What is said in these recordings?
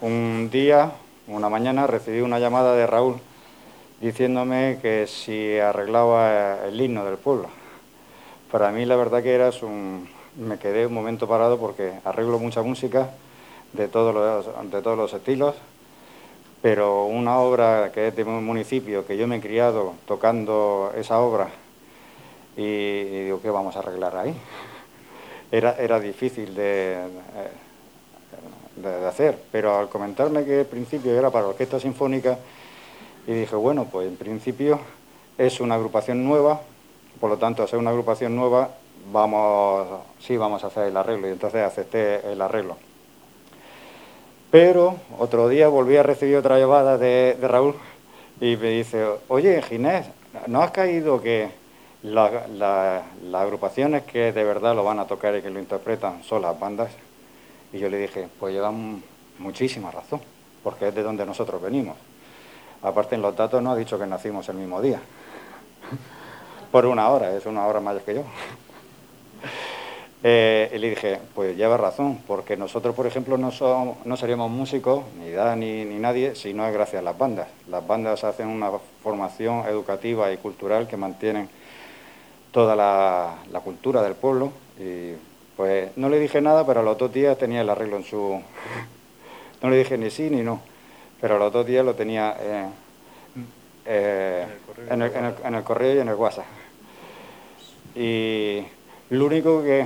un día, una mañana, recibí una llamada de Raúl diciéndome que si arreglaba el himno del pueblo. Para mí la verdad que era me quedé un momento parado porque arreglo mucha música de todos los, estilos, pero una obra que es de un municipio, que yo me he criado tocando esa obra, y, digo, ¿qué vamos a arreglar ahí? Era, era difícil de, de, hacer, pero al comentarme que el principio era para orquesta sinfónica, y dije, bueno, pues en principio es una agrupación nueva, por lo tanto, al ser una agrupación nueva, vamos, sí vamos a hacer el arreglo, y entonces acepté el arreglo. Pero otro día volví a recibir otra llamada de, Raúl y me dice, oye Ginés, ¿no has caído que las agrupaciones que de verdad lo van a tocar y que lo interpretan son las bandas? Y yo le dije, pues llevan muchísima razón, porque es de donde nosotros venimos. Aparte en los datos no ha dicho que nacimos el mismo día. Por una hora, es una hora mayor que yo. Eh, y le dije, pues lleva razón, porque nosotros, por ejemplo, no, no seríamos músicos, ni Dani, ni nadie, si no es gracias a las bandas. Las bandas hacen una formación educativa y cultural que mantienen toda la, cultura del pueblo. Y pues no le dije nada, pero a los dos días tenía el arreglo en su... No le dije ni sí ni no, pero a los dos días lo tenía eh, eh, en, el, en el correo y en el WhatsApp. Y lo único que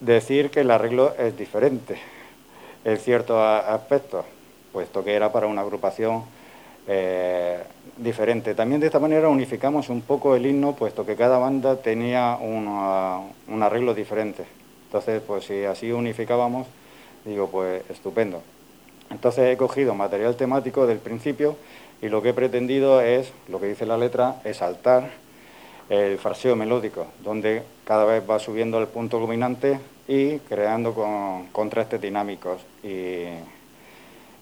decir que el arreglo es diferente en ciertos aspectos, puesto que era para una agrupación eh, diferente. También de esta manera unificamos un poco el himno, puesto que cada banda tenía un arreglo diferente. Entonces, pues si así unificábamos, digo, pues estupendo. Entonces he cogido material temático del principio y lo que he pretendido es, lo que dice la letra, exaltar el fraseo melódico, donde cada vez va subiendo el punto culminante y creando con contrastes dinámicos y,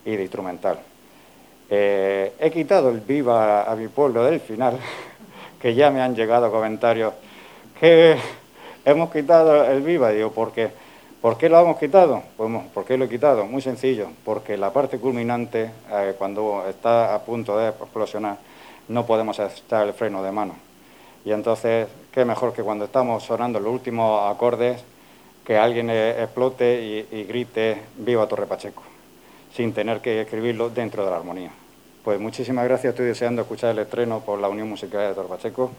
de instrumental. Eh, he quitado el viva a mi pueblo del final, que ya me han llegado comentarios que hemos quitado el viva, digo, ¿por qué? ¿Por qué lo hemos quitado? Pues, ¿Por qué lo he quitado? Muy sencillo, porque la parte culminante, eh, cuando está a punto de explosionar, no podemos estar el freno de mano. Y entonces, qué mejor que cuando estamos sonando los últimos acordes, que alguien e-, explote y, grite Viva Torre Pacheco, sin tener que escribirlo dentro de la armonía. Pues muchísimas gracias, estoy deseando escuchar el estreno por la Unión Musical de Torre Pacheco.